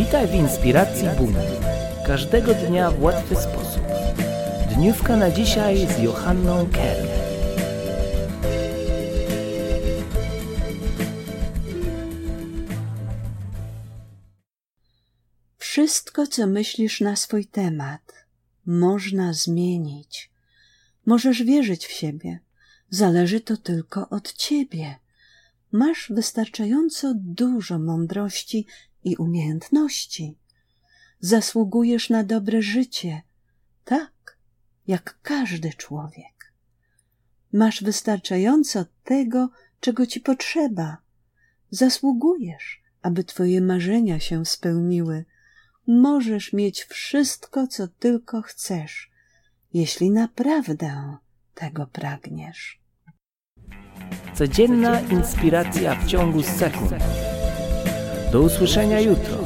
Witaj w inspiracji Bun. Każdego dnia w łatwy sposób. Dniówka na dzisiaj z Johanną Kern. Wszystko, co myślisz na swój temat, można zmienić. Możesz wierzyć w siebie. Zależy to tylko od ciebie. Masz wystarczająco dużo mądrości i umiejętności. Zasługujesz na dobre życie, tak jak każdy człowiek. Masz wystarczająco tego, czego ci potrzeba. Zasługujesz, aby twoje marzenia się spełniły. Możesz mieć wszystko, co tylko chcesz, jeśli naprawdę tego pragniesz. Codzienna inspiracja w ciągu sekund. Do usłyszenia jutro.